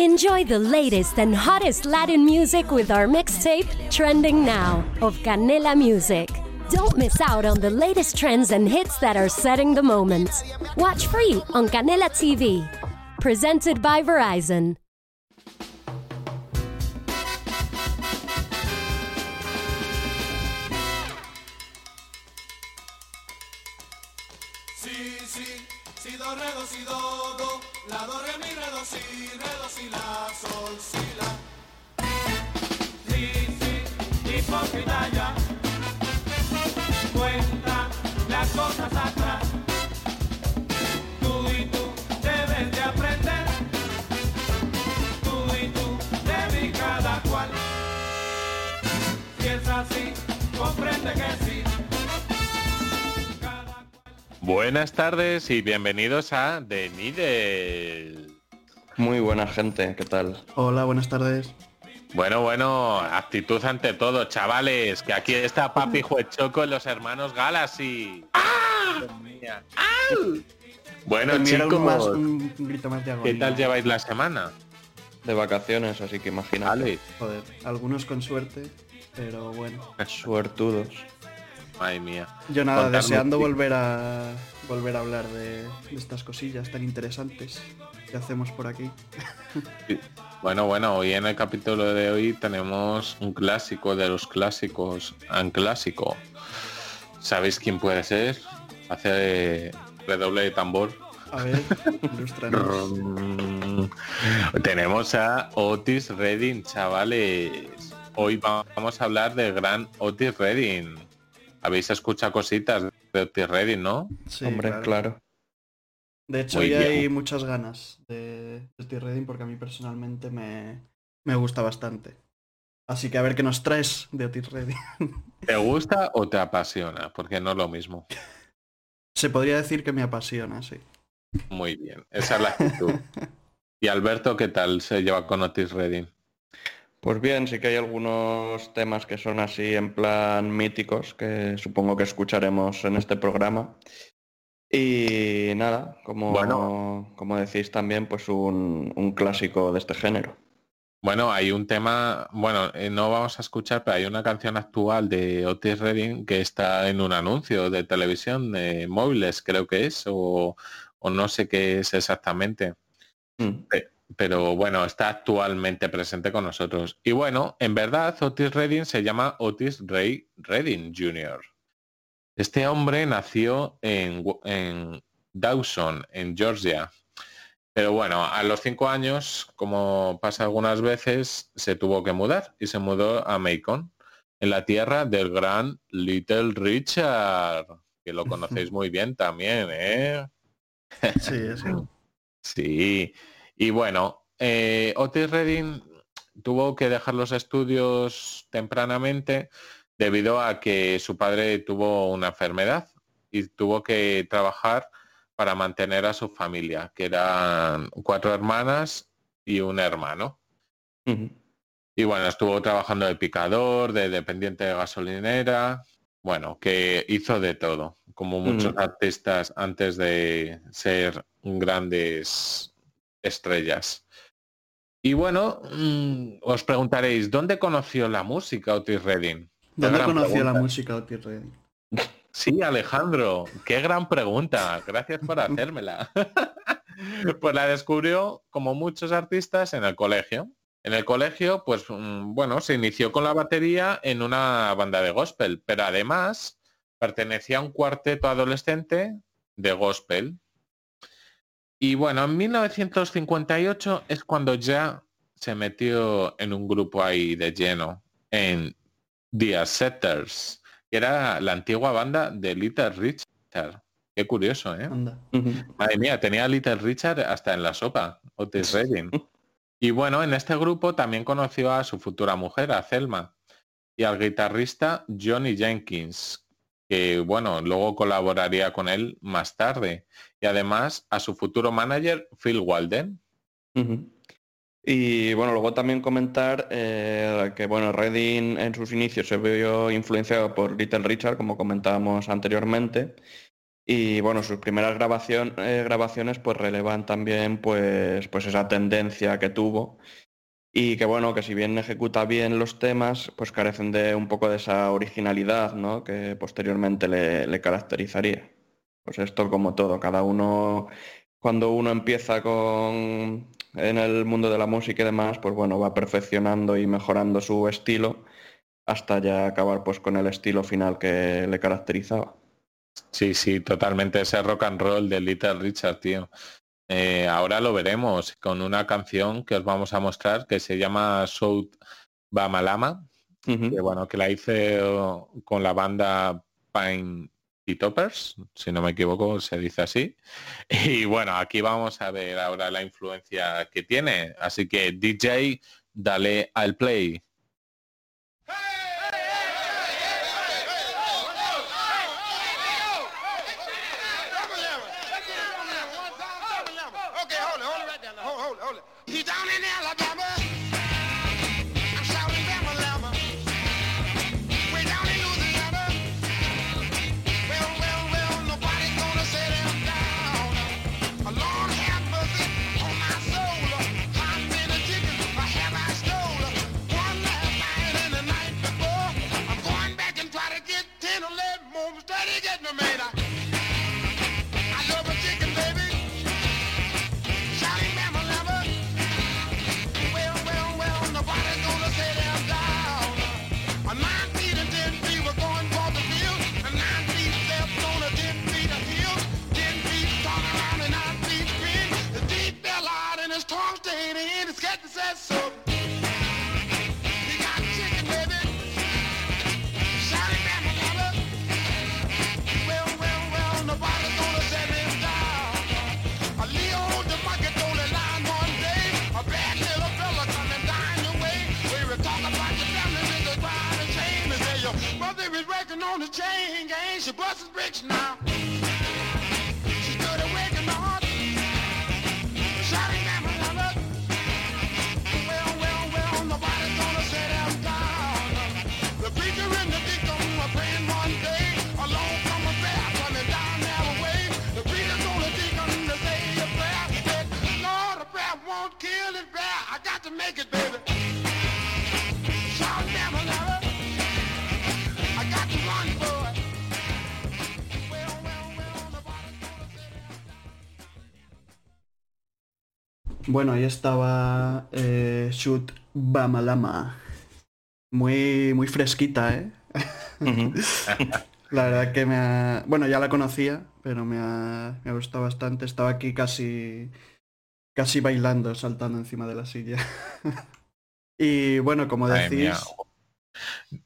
Enjoy the latest and hottest Latin music with our mixtape, Trending Now, of Canela Music. Don't miss out on the latest trends and hits that are setting the moment. Watch free on Canela TV. Presented by Verizon. Así, comprende que sí. Cada. Buenas tardes y bienvenidos a The Needle. Muy buena gente, ¿qué tal? Hola, buenas tardes. Bueno, bueno, actitud ante todo, chavales, que aquí está Papi Juechoco y los hermanos Galaxy. Mía. Bueno, era chicos, un, más, un, grito más de agonía. ¿qué tal lleváis la semana? De vacaciones, así que imagínate. Joder, algunos con suerte, pero bueno. Suertudos. Madre mía. Yo nada, Contarnos, deseando volver a volver a hablar de, de estas cosillas tan interesantes que hacemos por aquí. Bueno, bueno, hoy en el capítulo de hoy tenemos un clásico de los clásicos, un clásico. ¿Sabéis quién puede ser? Hace redoble de tambor. A ver, ilustranos. Tenemos a Otis Redding, chavales. Hoy va- vamos a hablar del gran Otis Redding. Habéis escuchado cositas de Otis Redding, ¿no? Sí, Hombre, claro. claro. De hecho, Muy ya bien. hay muchas ganas de Steve Redding porque a mí personalmente me, me gusta bastante. Así que a ver qué nos traes de Otis Redding. ¿Te gusta o te apasiona? Porque no es lo mismo. Se podría decir que me apasiona, sí. Muy bien, esa es la actitud. Y Alberto, ¿qué tal se lleva con Otis Redding? Pues bien, sí que hay algunos temas que son así en plan míticos que supongo que escucharemos en este programa. Y nada, como, Bueno. como decís también, pues un, un clásico de este género. Bueno, hay un tema, bueno, eh, no vamos a escuchar, pero hay una canción actual de Otis Redding que está en un anuncio de televisión de móviles, creo que es, o, o no sé qué es exactamente. Mm. Pero bueno, está actualmente presente con nosotros. Y bueno, en verdad Otis Redding se llama Otis Ray Redding Jr. Este hombre nació en, en Dawson, en Georgia. Pero bueno, a los cinco años, como pasa algunas veces, se tuvo que mudar y se mudó a Macon, en la tierra del gran Little Richard, que lo conocéis muy bien también, ¿eh? Sí, sí. Sí, y bueno, eh, Otis Redding tuvo que dejar los estudios tempranamente debido a que su padre tuvo una enfermedad y tuvo que trabajar para mantener a su familia, que eran cuatro hermanas y un hermano. Y bueno, estuvo trabajando de picador, de dependiente de gasolinera, bueno, que hizo de todo, como muchos artistas antes de ser grandes estrellas. Y bueno, mm, os preguntaréis, ¿dónde conoció la música Otis Redding? ¿Dónde conoció la música Otis Redding? Sí, Alejandro, qué gran pregunta. Gracias por hacérmela. pues la descubrió, como muchos artistas, en el colegio. En el colegio, pues mm, bueno, se inició con la batería en una banda de gospel, pero además pertenecía a un cuarteto adolescente de gospel. Y bueno, en 1958 es cuando ya se metió en un grupo ahí de lleno, en The Setters, que era la antigua banda de Little Richard. Qué curioso, ¿eh? Anda. Madre mía, tenía a Little Richard hasta en la sopa, Otis Redding. Y bueno, en este grupo también conoció a su futura mujer, a Selma, y al guitarrista Johnny Jenkins, que bueno, luego colaboraría con él más tarde. Y además a su futuro manager, Phil Walden. Y bueno, luego también comentar eh, que bueno, Redding en sus inicios se vio influenciado por Little Richard, como comentábamos anteriormente, Y bueno, sus primeras eh, grabaciones pues relevan también pues, pues esa tendencia que tuvo y que bueno, que si bien ejecuta bien los temas, pues carecen de un poco de esa originalidad, ¿no? Que posteriormente le, caracterizaría. Pues esto como todo, cada uno, cuando uno empieza con en el mundo de la música y demás, pues bueno, va perfeccionando y mejorando su estilo hasta ya acabar pues con el estilo final que le caracterizaba. Sí, sí, totalmente ese rock and roll de Little Richard, tío. Eh, ahora lo veremos con una canción que os vamos a mostrar que se llama South Bamalama, que bueno, que la hice con la banda Pine y Toppers, si no me equivoco se dice así. Y bueno, aquí vamos a ver ahora la influencia que tiene. Así que DJ, dale al play. on the chain gang, she busts bricks now. She stood awake in my heart, shouting at my lover. Well, well, well, nobody's gonna set them down. The preacher and the deacon were praying one day, along come a bear coming down that way. The preacher told the deacon to say a prayer. He said, Lord, a prayer won't kill this prayer. I got to make it, baby. Bueno, ahí estaba eh, Shoot Bamalama. Muy, muy fresquita, ¿eh? la verdad que me ha... Bueno, ya la conocía, pero me ha, me ha gustado bastante. Estaba aquí casi, casi bailando, saltando encima de la silla. y bueno, como decís...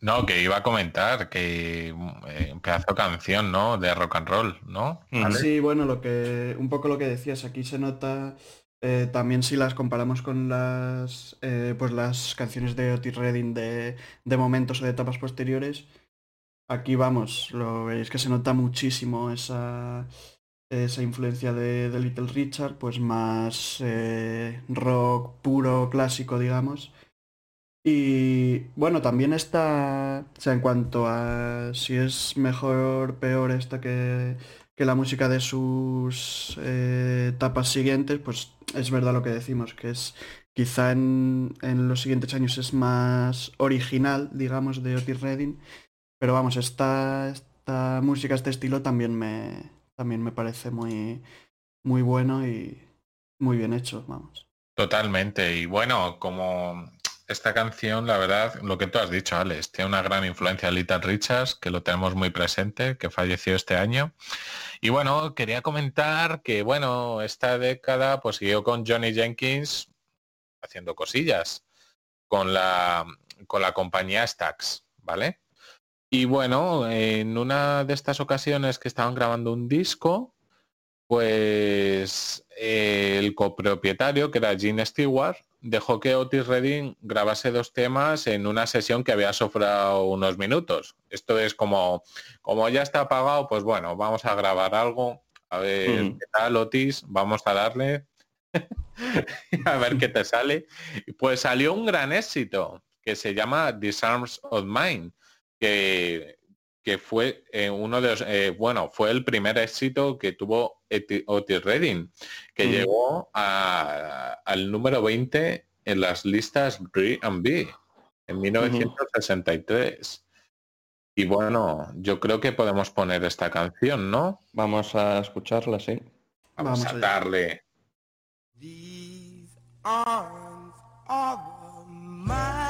No, que iba a comentar que eh, un pedazo de canción, ¿no? De rock and roll, ¿no? Sí, bueno, lo que un poco lo que decías, aquí se nota eh, también si las comparamos con las, eh, pues las canciones de Otis Redding de, de, momentos o de etapas posteriores, aquí vamos, lo veis que se nota muchísimo esa, esa influencia de, de Little Richard, pues más eh, rock puro, clásico, digamos. Y bueno, también está, o sea, en cuanto a si es mejor, peor esta que, que la música de sus etapas siguientes, pues es verdad lo que decimos, que es quizá en, los siguientes años es más original, digamos, de Otis Redding, pero vamos, esta, esta música, este estilo también me, también me parece muy, muy bueno y muy bien hecho, vamos. Totalmente, y bueno, como esta canción, la verdad, lo que tú has dicho, Alex, tiene una gran influencia de Little Richards, que lo tenemos muy presente, que falleció este año. Y bueno, quería comentar que, bueno, esta década pues siguió con Johnny Jenkins haciendo cosillas con la, con la compañía Stax, ¿vale? Y bueno, en una de estas ocasiones que estaban grabando un disco, pues el copropietario, que era Gene Stewart, dejó que Otis Redding grabase dos temas en una sesión que había sofrado unos minutos. Esto es como, como ya está apagado, pues bueno, vamos a grabar algo, a ver mm. qué tal Otis, vamos a darle, a ver qué te sale. Pues salió un gran éxito que se llama Disarms of Mine, que, que fue eh, uno de los, eh, bueno, fue el primer éxito que tuvo Eti- Otis Redding, que Mm. llegó a- al número 20 en las listas R&B en 1963. Y bueno, yo creo que podemos poner esta canción, ¿no? Vamos a escucharla, sí. Vamos, Vamos a allá. darle. These arms are mine.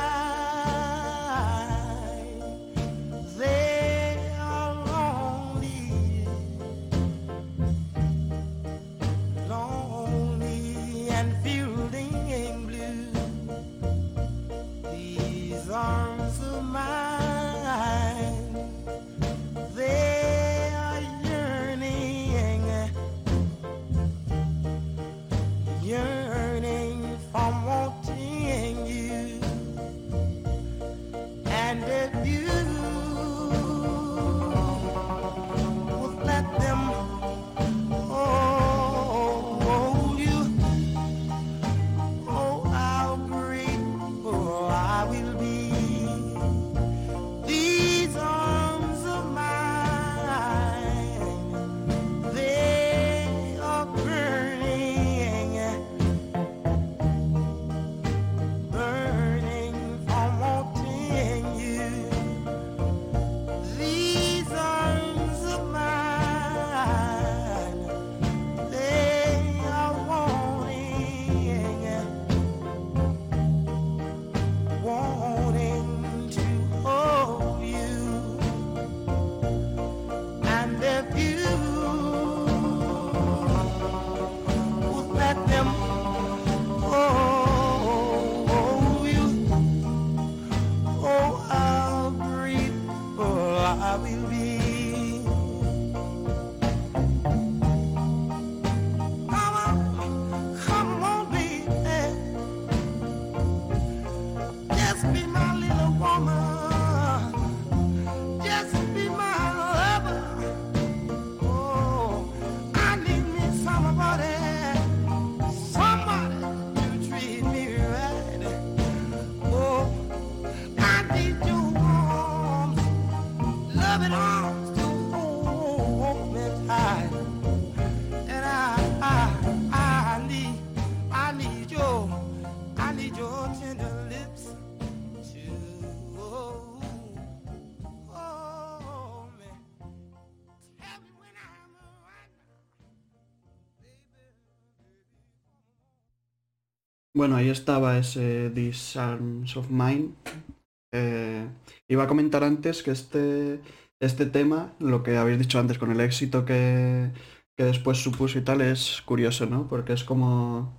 Bueno, ahí estaba ese These Arms of Mine. Eh, iba a comentar antes que este, este tema, lo que habéis dicho antes con el éxito que, que después supuso y tal, es curioso, ¿no? Porque es como,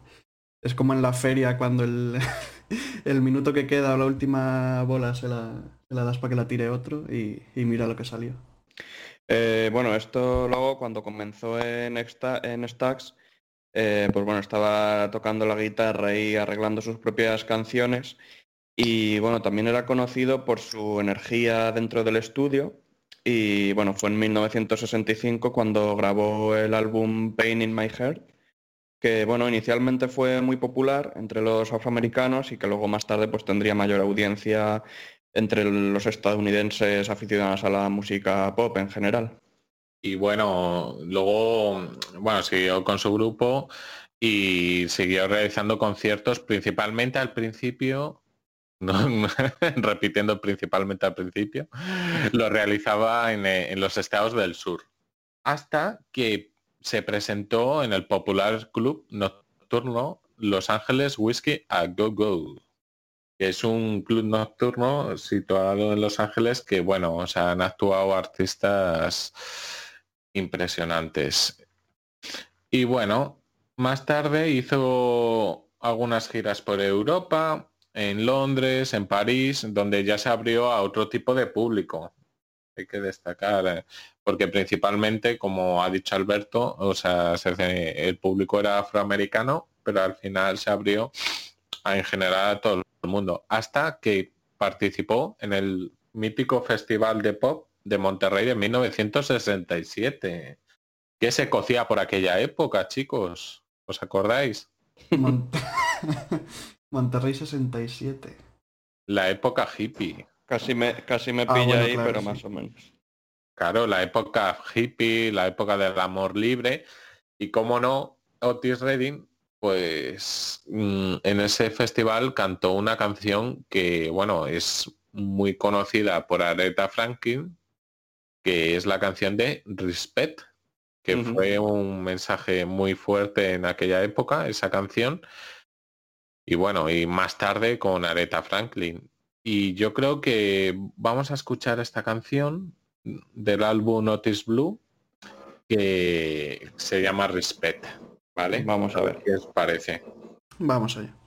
es como en la feria cuando el, el minuto que queda o la última bola se la, das para que la tire otro y, y mira lo que salió. Eh, bueno, esto luego cuando comenzó en, Exta- en Stax, eh, pues bueno, estaba tocando la guitarra y arreglando sus propias canciones. Y bueno, también era conocido por su energía dentro del estudio. Y bueno, fue en 1965 cuando grabó el álbum Pain in My Heart, que bueno, inicialmente fue muy popular entre los afroamericanos y que luego más tarde pues tendría mayor audiencia entre los estadounidenses aficionados a la música pop en general. Y bueno, luego, bueno, siguió con su grupo y siguió realizando conciertos principalmente al principio, repitiendo principalmente al principio, lo realizaba en, eh, en los estados del sur. Hasta que se presentó en el popular club nocturno Los Ángeles Whiskey a Go Go es un club nocturno situado en Los Ángeles que, bueno, o sea, han actuado artistas impresionantes. Y bueno, más tarde hizo algunas giras por Europa, en Londres, en París, donde ya se abrió a otro tipo de público. Hay que destacar, eh, porque principalmente, como ha dicho Alberto, o sea, se- el público era afroamericano, pero al final se abrió a- en general a todo el mundo, hasta que participó en el mítico Festival de Pop de Monterrey de 1967. ¿Qué se cocía por aquella época, chicos? ¿Os acordáis? Mon- Monterrey 67. La época hippie. Casi me, casi me Ah, pilla bueno, ahí, claro, pero sí. más o menos. claro, la época hippie, la época del amor libre, y cómo no, Otis Redding, pues mm, en ese festival cantó una canción que, bueno, es muy conocida por Aretha Franklin, que es la canción de Respect, que fue un mensaje muy fuerte en aquella época, esa canción. Y bueno, y más tarde con Aretha Franklin. Y yo creo que vamos a escuchar esta canción del álbum Notice Blue que se llama Respect. ¿Vale? Vamos a ver qué os parece. Vamos allá.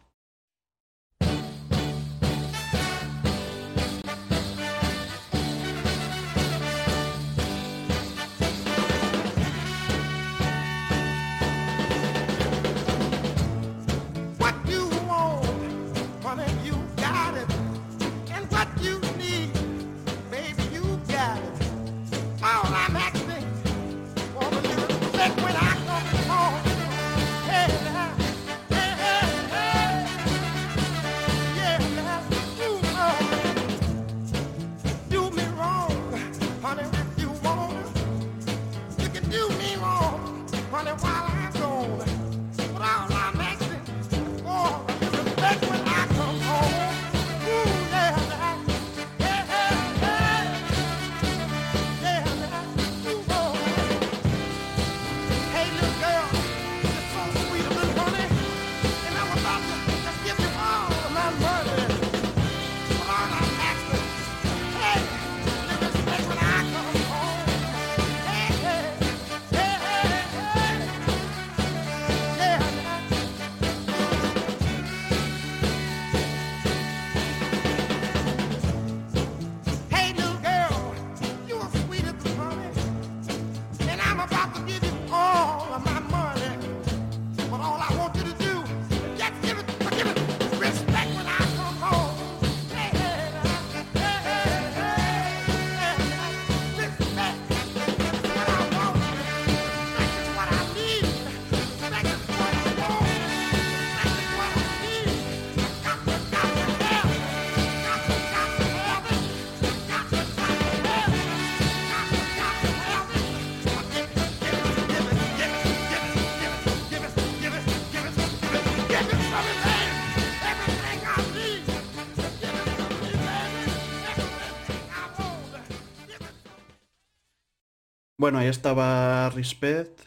Bueno, ahí estaba Respect.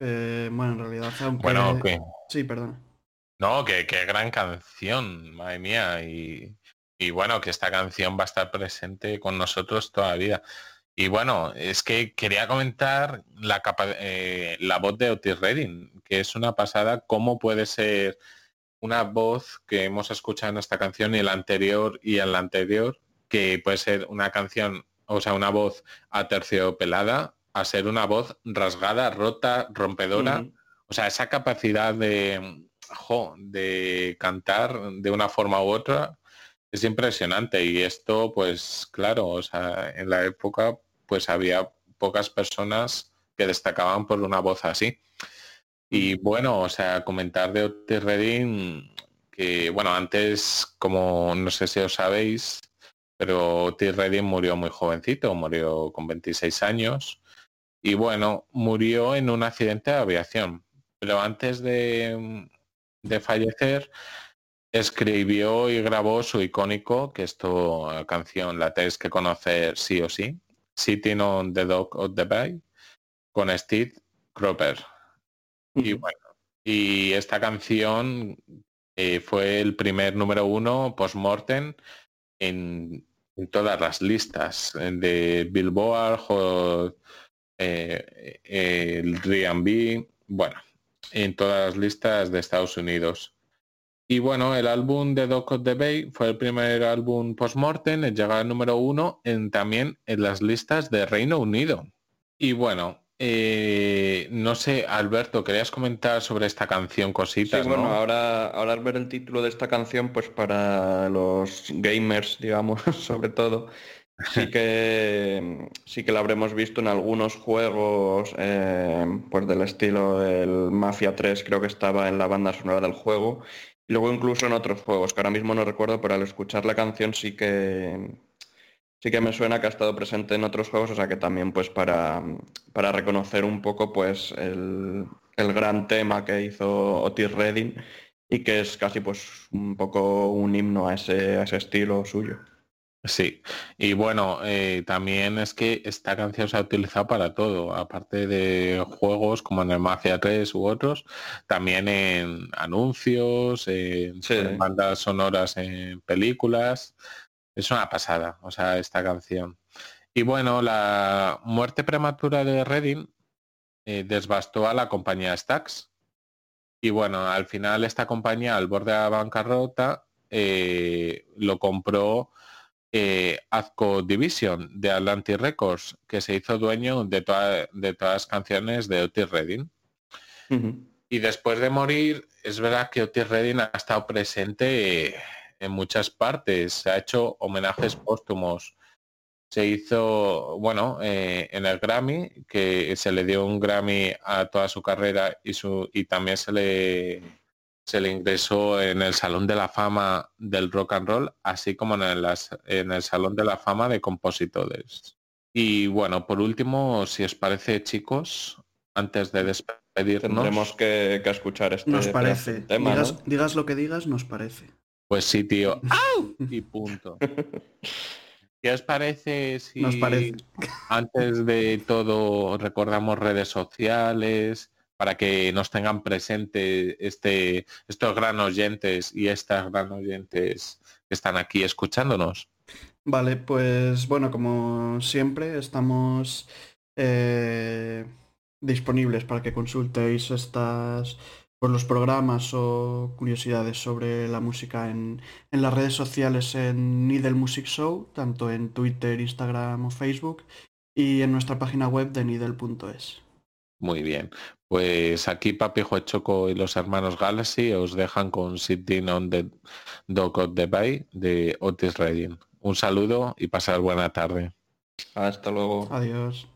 bueno, en realidad, aunque... Bueno, que... Sí, perdón. No, que qué gran canción, madre mía. Y, y, bueno, que esta canción va a estar presente con nosotros todavía. Y bueno, es que quería comentar la, eh, la voz de Otis Redding, que es una pasada, cómo puede ser una voz que hemos escuchado en esta canción y en la anterior y en la anterior, que puede ser una canción, o sea, una voz aterciopelada a ser una voz rasgada, rota, rompedora. O sea, esa capacidad de, de cantar de una forma u otra es impresionante. Y esto, pues claro, o sea, en la época pues había pocas personas que destacaban por una voz así. Y bueno, o sea, comentar de Otis Redding, que bueno, antes, como no sé si os sabéis, pero Otis Redding murió muy jovencito, murió con 26 años y bueno, murió en un accidente de aviación. Pero antes de, fallecer, escribió y grabó su icónico, que esto canción la tenéis que conocer sí o sí, Sitting on the Dock of the Bay, con Steve Cropper. Y bueno, y esta canción eh, fue el primer número uno post-mortem en, en, todas las listas de Billboard, eh, el R&B, bueno, en todas las listas de Estados Unidos. Y bueno, el álbum de Doc of the Bay fue el primer álbum post-mortem en llegar al número uno en, también en las listas de Reino Unido. Y bueno, eh, no sé, Alberto, querías comentar sobre esta canción cositas, sí, bueno, ahora, ahora al ver el título de esta canción, pues para los gamers, digamos, sobre todo, sí que sí que la habremos visto en algunos juegos eh, pues del estilo del Mafia 3 creo que estaba en la banda sonora del juego y luego incluso en otros juegos que ahora mismo no recuerdo pero al escuchar la canción sí que sí que me suena que ha estado presente en otros juegos, o sea que también pues para, para reconocer un poco pues el, el gran tema que hizo Otis Redding y que es casi pues un poco un himno a ese, a ese estilo suyo. Sí, y bueno, eh, también es que esta canción se ha utilizado para todo, aparte de juegos como en el Mafia 3 u otros, también en anuncios, en, Sí. en bandas sonoras en películas. Es una pasada, o sea, esta canción. Y bueno, la muerte prematura de Redding eh, desbastó a la compañía Stax. Y bueno, al final esta compañía, al borde de la bancarrota, eh, lo compró eh, Azco Division de Atlantic Records, que se hizo dueño de, toda- de todas las canciones de Otis Redding. Y después de morir, es verdad que Otis Redding ha estado presente en muchas partes, se ha hecho homenajes póstumos. Se hizo, bueno, eh, en el Grammy, que se le dio un Grammy a toda su carrera y, su, y también se le, se le ingresó en el Salón de la Fama del Rock and Roll, así como en el, as- en el Salón de la Fama de Compositores. Y bueno, por último, si os parece, chicos, antes de despedirnos, Tendremos que, que escuchar este Nos parece. tema, digas, ¿no? digas lo que digas, nos parece. pues sí, tío, ¡au! y punto. ¿Qué os parece si Nos parece. antes de todo recordamos redes sociales para que nos tengan presente este, estos gran oyentes y estas gran oyentes que están aquí escuchándonos? Vale, pues bueno, como siempre, estamos eh, disponibles para que consultéis estas pues, los programas o curiosidades sobre la música en, en las redes sociales en Needle Music Show, tanto en Twitter, Instagram o Facebook, y en nuestra página web de needle.es. Muy bien. Pues aquí Papi Choco y los hermanos Galaxy os dejan con Sitting on the Dock of the Bay de Otis Redding. Un saludo y pasar buena tarde. Hasta luego. Adiós.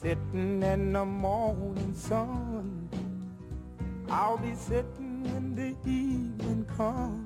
Sitting in the morning sun. I'll be sitting when the evening comes.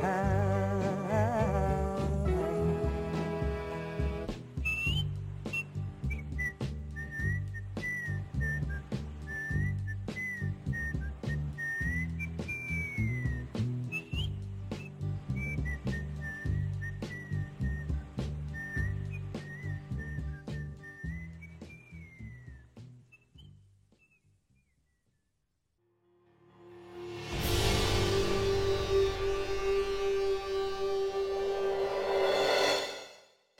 time.